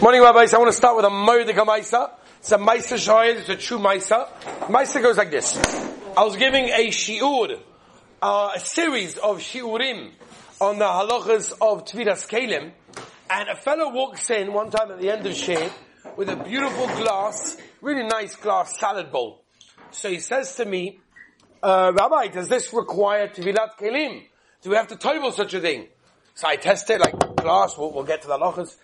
Morning, rabbis. I want to start with a Mordecai Maisa. It's a Maisa Shahid. It's a true Maisa. Maisa goes like this. I was giving a shiur, uh, a series of shiurim on the halachas of Tviras Kalim, and a fellow walks in one time at the end of Shir with a beautiful glass, really nice glass salad bowl. So he says to me, uh, Rabbi, does this require Tvilat Kalim? Do we have to table such a thing? So I test it, like glass, we'll, we'll get to the halachas.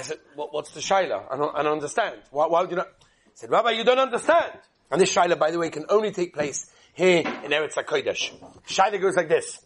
I said, what, what's the shaila? I don't, I don't understand. Why, why would you not? He said, Rabbi, you don't understand. And this shaila, by the way, can only take place here in Eretz HaKodesh. Shaila goes like this.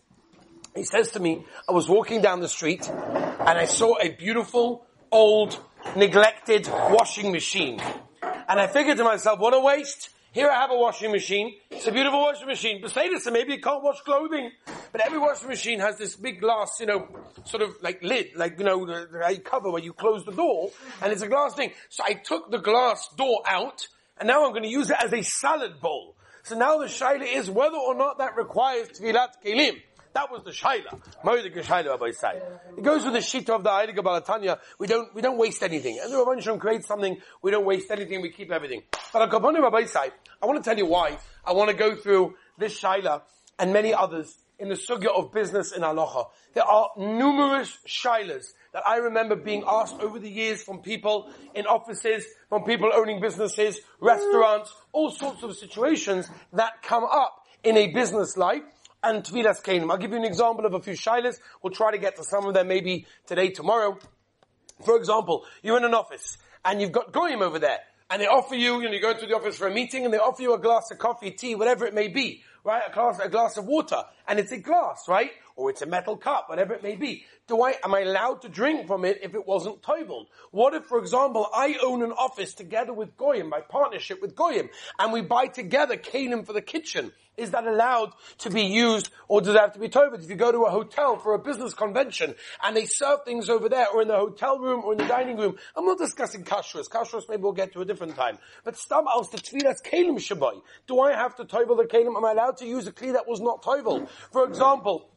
He says to me, I was walking down the street and I saw a beautiful, old, neglected washing machine. And I figured to myself, what a waste. Here I have a washing machine. It's a beautiful washing machine. But say this, maybe you can't wash clothing. But every washing machine has this big glass, you know, sort of like lid, like, you know, the, the cover where you close the door, and it's a glass thing. So I took the glass door out, and now I'm going to use it as a salad bowl. So now the shaila is whether or not that requires tvilat kelim. That was the shaila. Shaila. It goes with the sheet of the Heilige Balatanya. We don't, we don't waste anything. As the Rabbi Shem creates something, we don't waste anything, we keep everything. But Rabbi say, I want to tell you why I want to go through this shaila and many others in the sugya of business in halacha. There are numerous shilas that I remember being asked over the years from people in offices, from people owning businesses, restaurants, all sorts of situations that come up in a business life and Tvilas Kanim. I'll give you an example of a few shilas. We'll try to get to some of them maybe today, tomorrow. For example, you're in an office and you've got goyim over there and they offer you, you know, you go to the office for a meeting and they offer you a glass of coffee, tea, whatever it may be, right? A glass, a glass of water and it's a glass, right? Or it's a metal cup, whatever it may be. Do I, am I allowed to drink from it if it wasn't toivel? What if, for example, I own an office together with Goyim, by partnership with Goyim, and we buy together kalim for the kitchen? Is that allowed to be used or does it have to be toivel? If you go to a hotel for a business convention and they serve things over there or in the hotel room or in the dining room, I'm not discussing kashrus. Kashrus maybe we'll get to a different time. But stam else the tvilas kalim shabai. Do I have to toivel the kalim? Am I allowed to use a kli that was not toivel? For example,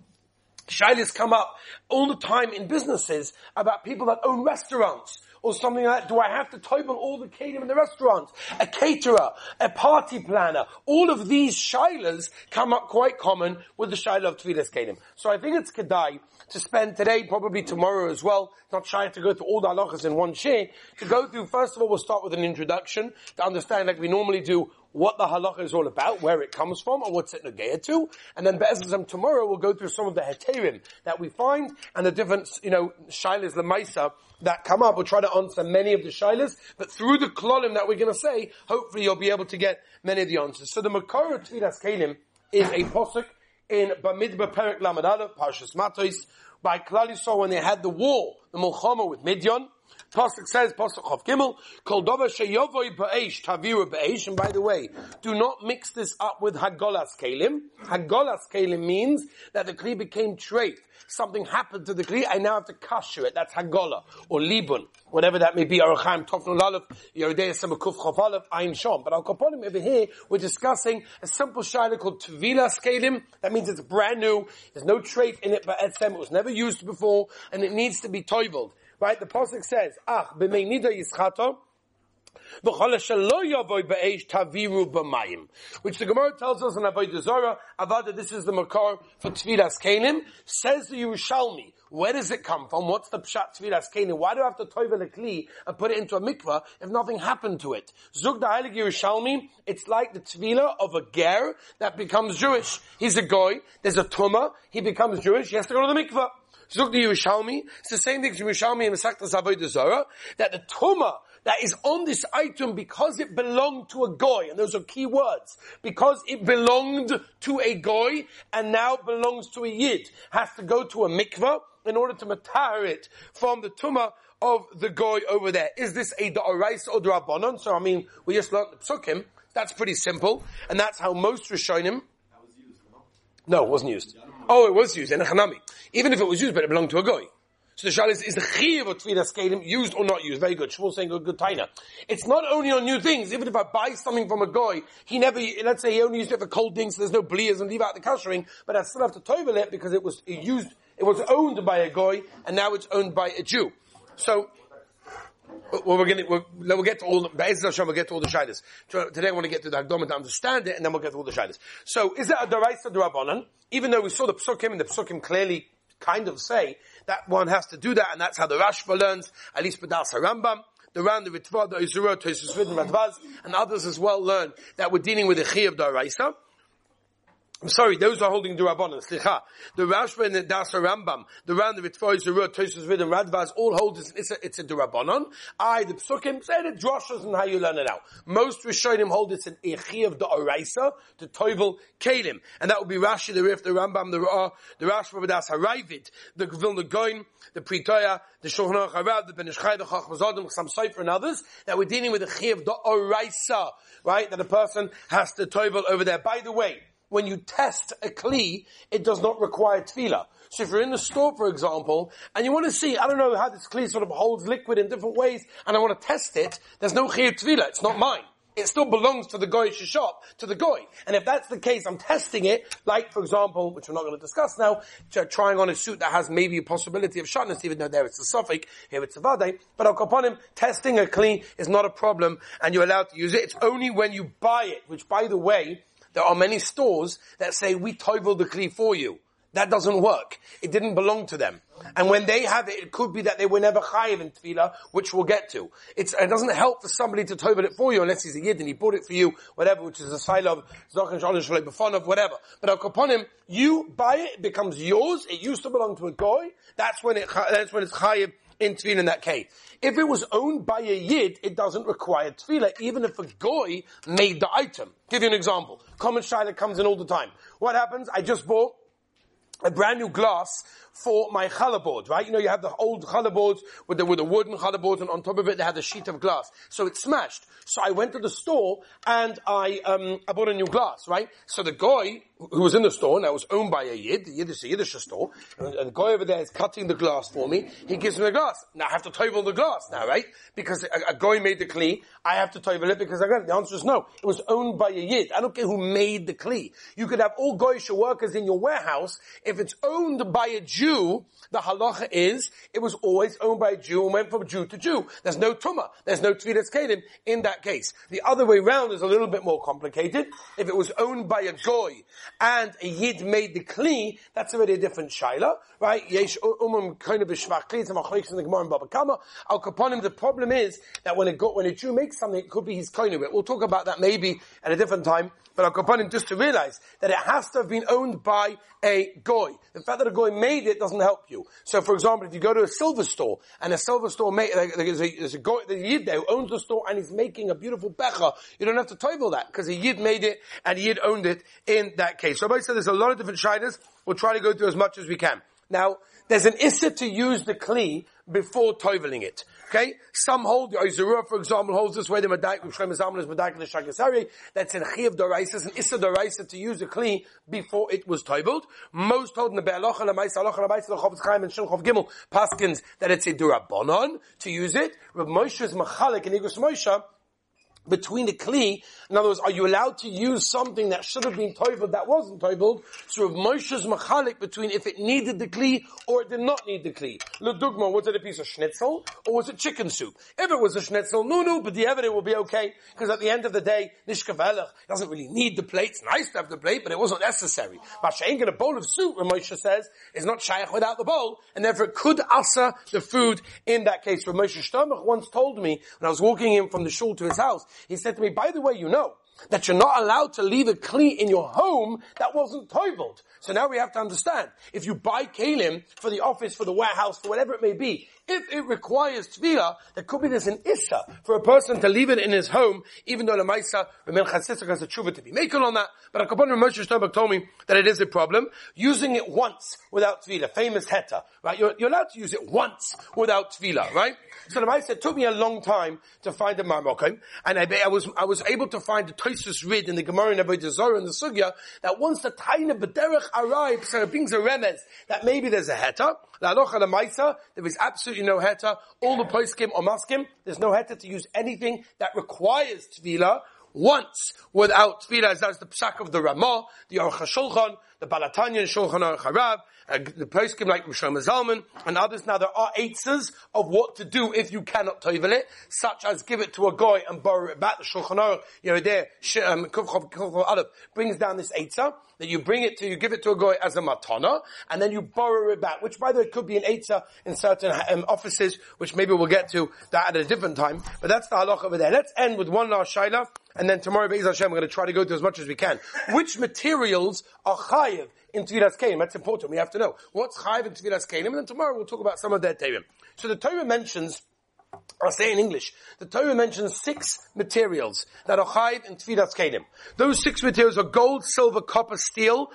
Shilas come up all the time in businesses about people that own restaurants or something like that? Do I have to table all the kelim in the restaurant? A caterer, a party planner, all of these shilas come up quite common with the shilah of Tvilas kelim. So I think it's kedai to spend today, probably tomorrow as well, not trying to go through all the halachas in one share, to go through, first of all, we'll start with an introduction to understand like we normally do what the halacha is all about, where it comes from, and what's it negaya to. And then Be'ezazim tomorrow we'll go through some of the heterim that we find and the different, you know, shilas lemaisa that come up. We'll try to answer many of the shilas, but through the klolim that we're going to say, hopefully you'll be able to get many of the answers. So the Makar of Tvidas Kalim is a posuk in Bamidbar Perik Lamadala, Parshas Matos, by Klal Yisrael when they had the war, the Mulchama with Midian, Pasuk says, Pasuk Chav Gimel, Kol Dova Sheyovoi Ba'esh Taviru Ba'esh, and by the way, do not mix this up with Hagolas Kalim. Hagolas Kalim means that the Kli became trait. Something happened to the Kli, I now have to kasher it. That's Hagola, or Libun, whatever that may be, Arachaim, Tofnul Aleph, Yeridei Semakuf Chav Aleph, Ein Shom. But Al Kaponim over here, we're discussing a simple shayla called Tvilas Kalim. That means it's brand new, there's no trait in it, but it was never used before, and it needs to be toiveled. Right? The Pasuk says, Ach, b'mei nida yischato, which the Gemara tells us in Avodah Zarah, Avada, this is the Makar for Tviras Kanim, says the Yerushalmi, where does it come from? What's the Pshat Tviras Kanim? Why do I have to toivel a kli and put it into a mikvah if nothing happened to it? Zug the Heilige Yerushalmi, it's like the tvila of a ger that becomes Jewish. He's a goy, there's a tumah, he becomes Jewish, he has to go to the mikvah. Zug the Yerushalmi, it's the same thing as Yerushalmi and Masakta Avodah Zarah, that the tumah that is on this item because it belonged to a goy, and those are key words, because it belonged to a goy and now belongs to a yid, has to go to a mikvah in order to matar it from the tumah of the goy over there. Is this a da'orais or da'rabanon? So I mean, we just learned the psukim. That's pretty simple, and that's how most Rishonim. No, it wasn't used. Oh, it was used in a Hanami. Even if it was used, but it belonged to a goy. So the shal is, is the chiv of tefillah skalim used or not used? Very good. Shmuel saying good, good taina. It's not only on new things. Even if I buy something from a guy, he never, let's say he only used it for cold things, so there's no blears and leave out the kashering, but I still have to toivel it because it was used, it was owned by a guy, and now it's owned by a Jew. So, well, we're going to, we'll, get to all the, we'll get to all the shaylas. Today I want to get to the Hagdoma to understand it, and then we'll get to all the shaylas. So, is it a deraisa derabanan? Even though we saw the psukim, and the psukim clearly kind of say that one has to do that, and that's how the Rashba learns, at least Badas Rambam. The Ran, the Ritva, the Izura, Tosus Vidin, Radvaz, and others as well learn that we're dealing with the Chi of Daraisa. I'm sorry, those are holding the Rabbanon. Slicha. The Rashba and the Dasa Rambam, the Ran, the Ritfoy, the Rut, Tosus Vid, Radvaz all hold this, it's a, it's a Durabbanon. I, the Psukim, say the droshes and how you learn it out. Most Rishonim hold it's an Echi of the Oraisa, the Toivel Kalim. And that would be Rashi, the Rif, the Rambam, the Ra, the Rashba, the Dasa Raivid, the Vilna Goin, the Pritoya, the Shulchan Aruch the Ben the Chachmazodim, some Sefer and others, that we're dealing with the Chi of the Oraisa, right? That a person has to Toivel over there. By the way, when you test a kli, it does not require tefillah. So if you're in the store, for example, and you want to see, I don't know how this kli sort of holds liquid in different ways, and I want to test it, there's no chiyuv tefillah. It's not mine. It still belongs to the goy shop, to the goy. And if that's the case, I'm testing it, like for example, which we're not going to discuss now, trying on a suit that has maybe a possibility of shatness, even though there it's a suffix, here it's a vade. But I'll al kaponim, testing a kli is not a problem, and you're allowed to use it. It's only when you buy it, which by the way, there are many stores that say, we toivel the kli for you. That doesn't work. It didn't belong to them. And when they have it, it could be that they were never chayiv in tefillah, which we'll get to. It's, it doesn't help for somebody to tovel it for you unless he's a yid and he bought it for you, whatever, which is a side of zochan of whatever. But upon him, you buy it, it becomes yours. It used to belong to a goy. That's when it, that's when it's chayiv in tefillah in that case. If it was owned by a yid, it doesn't require tefillah, even if a goy made the item. Give you an example. Common shayla comes in all the time. What happens? I just bought a brand new glass for my challah board, right? You know, you have the old challah boards with the, with the wooden challah boards and on top of it they had a sheet of glass. So it's smashed. So I went to the store and I, um, I bought a new glass, right? So the guy who was in the store, and that was owned by a Yid, the Yiddish, a Yiddish store, and, and the guy over there is cutting the glass for me, he gives me the glass. Now I have to toivel the glass now, right? Because a, a guy made the kli, I have to toivel it because I got it. The answer is no. It was owned by a Yid. I don't care who made the kli. You could have all Goyish workers in your warehouse. If it's owned by a Jew, the halacha is, it was always owned by a Jew and went from Jew to Jew. There's no tumah. There's no tvidas kedim in that case. The other way around is a little bit more complicated. If it was owned by a goy and a yid made the kli, that's already a different shaila, right? Yesh umum kind of in the Gemara in Baba Kama. Al kaponim, the problem is that when a, when a Jew makes something, it could be his kind of it. We'll talk about that maybe at a different time, but Al kaponim, just to realize that it has to have been owned by a goy. The fact that a goy made it doesn't help you. So for example, if you go to a silver store, and a silver store there's a, there's a goy, the yid there who owns the store and he's making a beautiful becha, you don't have to toivel that, because a yid made it, and a yid owned it in that case. So I said there's a lot of different shinas. We'll try to go through as much as we can. Now, there's an issa to use the kli before toiveling it. Okay? Some hold, the Oizurah, for example, holds this way, the Madaik, Shem Zaman is Madaik and the Shakasari, that's in Chiv Doraisa, an Issa Doraisa to use the Kli before it was toiveled. Most hold in the Be'alocha, the Maisa, Alocha, the Maisa, the Chofetz Chaim, and Shemchov Gimel, Paskins, that it's a Durabonon to use it. Rav Moshe's Machalik and Igros Moshe, between the kli. In other words, are you allowed to use something that should have been toiveled that wasn't toiveled? So if Moshe's machalik between if it needed the kli or it did not need the kli. Ludugma, was it a piece of schnitzel or was it chicken soup? If it was a schnitzel, no, no, but the evidence will be okay because at the end of the day, nishkavelach doesn't really need the plate. It's nice to have the plate, but it wasn't necessary. Mashenk a bowl of soup, Moshe says, is not shaykh without the bowl, and therefore could asa the food in that case. When Moshe Sternbuch once told me when I was walking in from the shul to his house, he said to me, by the way, you know, that you're not allowed to leave a kli in your home that wasn't toiveled. So now we have to understand, if you buy kalim for the office, for the warehouse, for whatever it may be, if it requires tefillah, there could be this an issa for a person to leave it in his home, even though the Maisa, Ramel Chatzisach has a tshuva to be making on that. But a Kabbalah Moshe Sternbuch told me that it is a problem. Using it once without tefillah, famous heta, right? You're, you're, allowed to use it once without tefillah, right? So the Maisa, took me a long time to find the Marmokim, and I, I, was, I was able to find the Toisus read in the Gemara in Avodah Zorah in the Sugya, that once the Taina B'derech arrives, so it brings a remez, that maybe there's a heta, La Alocha the Maisa, there is absolutely no heta. All the poskim or maskim, there's no heta to use anything that requires tefillah once without tefillah, as that's the psak of the Ramah, the Aruch HaShulchan, the Balatanya, Shulchan Aruch Harav, the poskim like Rishon Zalman, and others. Now there are eitzes of what to do if you cannot toivel it, such as give it to a guy and borrow it back. The Shulchan Aruch, you know, there, um, brings down this eitzah, that you bring it to, you give it to a guy as a matana, and then you borrow it back, which by the way could be an eitzah in certain um, offices, which maybe we'll get to that at a different time, but that's the halach over there. Let's end with one last shaila, and then tomorrow, Be'ez Hashem, we're going to try to go through as much as we can. Which materials are chayiv in Tviras Kelim? That's important. We have to know. What's chayiv in Tviras Kelim? And then tomorrow we'll talk about some of their Tevim. So the Torah mentions I'll say in English. The Torah mentions six materials that are chayiv in Tviras Kelim. Those six materials are gold, silver, copper, steel,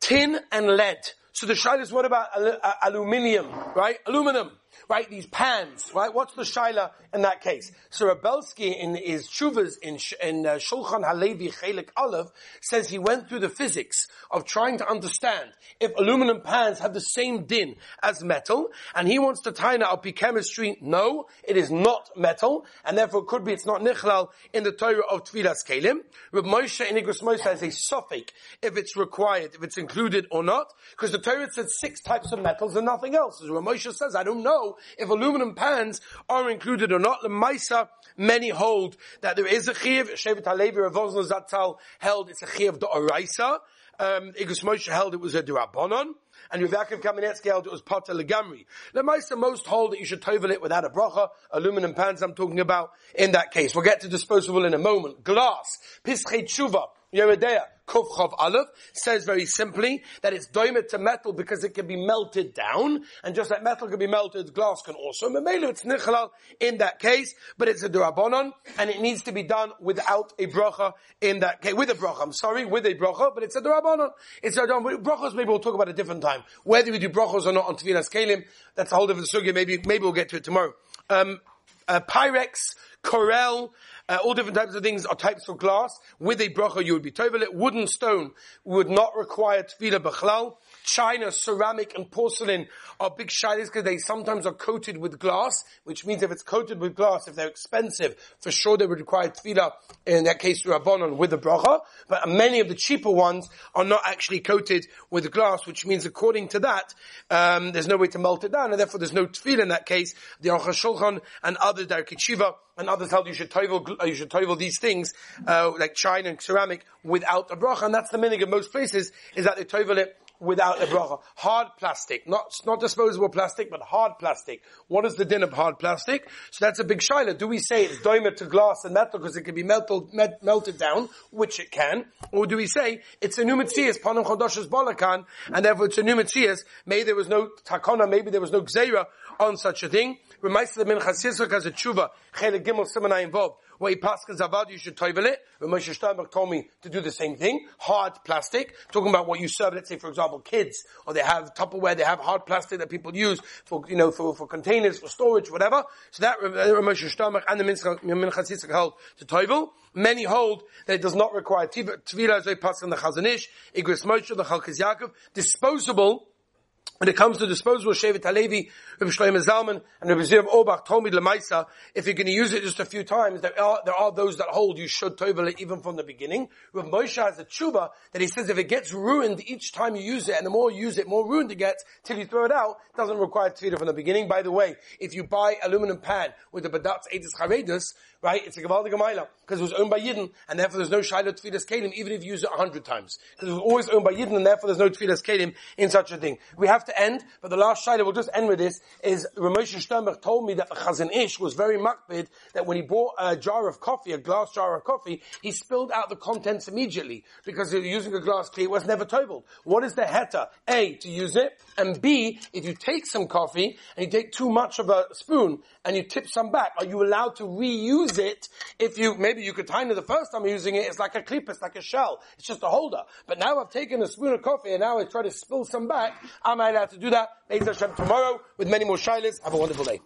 tin, and lead. So the shaila is what about al- aluminium, right? Aluminum right? These pans, right? What's the shaila in that case? So Rebelsky in his shuvas in, in uh, Shevet Halevi Chelik Aleph says he went through the physics of trying to understand if aluminum pans have the same din as metal, and he wants to tie now up chemistry. No, it is not metal, and therefore it could be it's not nichlal in the Torah of Tvilas Kelim. Reb Moshe in Igros Moshe has a suffix if it's required, if it's included or not, because the Torah says six types of metals and nothing else. As Reb Moshe says, I don't know if aluminum pans are included or not. The Maisa, many hold that there is a chiv. Shevet Halevi Rav Zatzal held it's a chiv the Oraisa. Um, Igros Moshe held it was a Durabonon. And Rav Yaakov Kamenetsky held it was Pata Legamri. The Maisa most hold that you should tovel it without a bracha. Aluminum pans I'm talking about in that case. We'll get to disposable in a moment. Glass. Pischei Tshuva. Yeridea, Kuf Chav Aleph, says very simply that it's doimet to metal because it can be melted down, and just like metal can be melted, glass can also. It's nichalal in that case, but it's a durabonon, and it needs to be done without a bracha in that case, with a bracha, I'm sorry, with a bracha, but it's a durabonon. It's a durabonon. Brachos maybe we'll talk about a different time. Whether we do brachos or not on Tvinas Kalim, that's a whole different sugya, maybe, maybe we'll get to it tomorrow. Um, uh, Pyrex, Corelle, uh, all different types of things are types of glass. With a bracha, you would be tovel it. Wooden stone would not require tefillah b'chlal. China, ceramic, and porcelain are big shilas because they sometimes are coated with glass, which means if it's coated with glass, if they're expensive, for sure they would require tefillah, in that case, a rabbanon with the bracha. But many of the cheaper ones are not actually coated with glass, which means according to that, um, there's no way to melt it down, and therefore there's no tefillah in that case. The Aruch and other Derek Shiva, and others held you should toivel, you should toivel these things, uh, like china and ceramic, without a bracha, and that's the meaning of most places, is that they toivel it without a bracha. Hard plastic, not, not disposable plastic, but hard plastic. What is the din of hard plastic? So that's a big shaila. Do we say it's doimer to glass and metal because it can be melted, melted down, which it can, or do we say it's a new mitzias, panam chodoshes balakan, and therefore it's a new mitzias, maybe there was no takona, maybe there was no gzeira on such a thing. Reminds the Minchas Yitzchak has a tshuva, chelik gimel simanai involved where he passes avad, you should toivel it. But Moshe Sternbuch told me to do the same thing. Hard plastic. Talking about what you serve, let's say for example kids, or they have Tupperware, they have hard plastic that people use for, you know, for, for containers, for storage, whatever. So that uh, Moshe Sternbuch and the Minchas Yitzchak held to toivel. Many hold that it does not require tvila as they pass in the Chazon Ish, Igros Moshe, the Chalkis Yaakov, disposable, when it comes to disposable Shevet Halevi, Rabbi Shlomo Zalman and Rabbi Zirav Obach told me Lemaisa, if you're going to use it just a few times, there are, there are those that hold you should tovel even from the beginning. Rabbi Moshe has a tshuva that he says if it gets ruined each time you use it, and the more you use it, more ruined it gets, till you throw it out, doesn't require tefillah from the beginning. By the way, if you buy aluminum pan with the badatz edis charedus, right, it's a gavaldig Gemaila, because it was owned by Yidden, and therefore there's no shayla tefillas kelim, even if you use it a hundred times. Because it was always owned by Yidden, and therefore there's no tefillas kelim in such a thing. We have to end, but the last shayla, we'll just end with this, is Ramosha Sternbuch told me that the Chazon Ish was very makbid, that when he bought a jar of coffee, a glass jar of coffee, he spilled out the contents immediately, because using a glass clear was never tobled. What is the heta? A, to use it, and B, if you take some coffee, and you take too much of a spoon, and you tip some back, are you allowed to reuse it if you, maybe you could time it the first time using it, it's like a clip, it's like a shell, it's just a holder. But now I've taken a spoon of coffee and now I try to spill some back, am I allowed to do that? Hashem tomorrow with many more shilas. Have a wonderful day.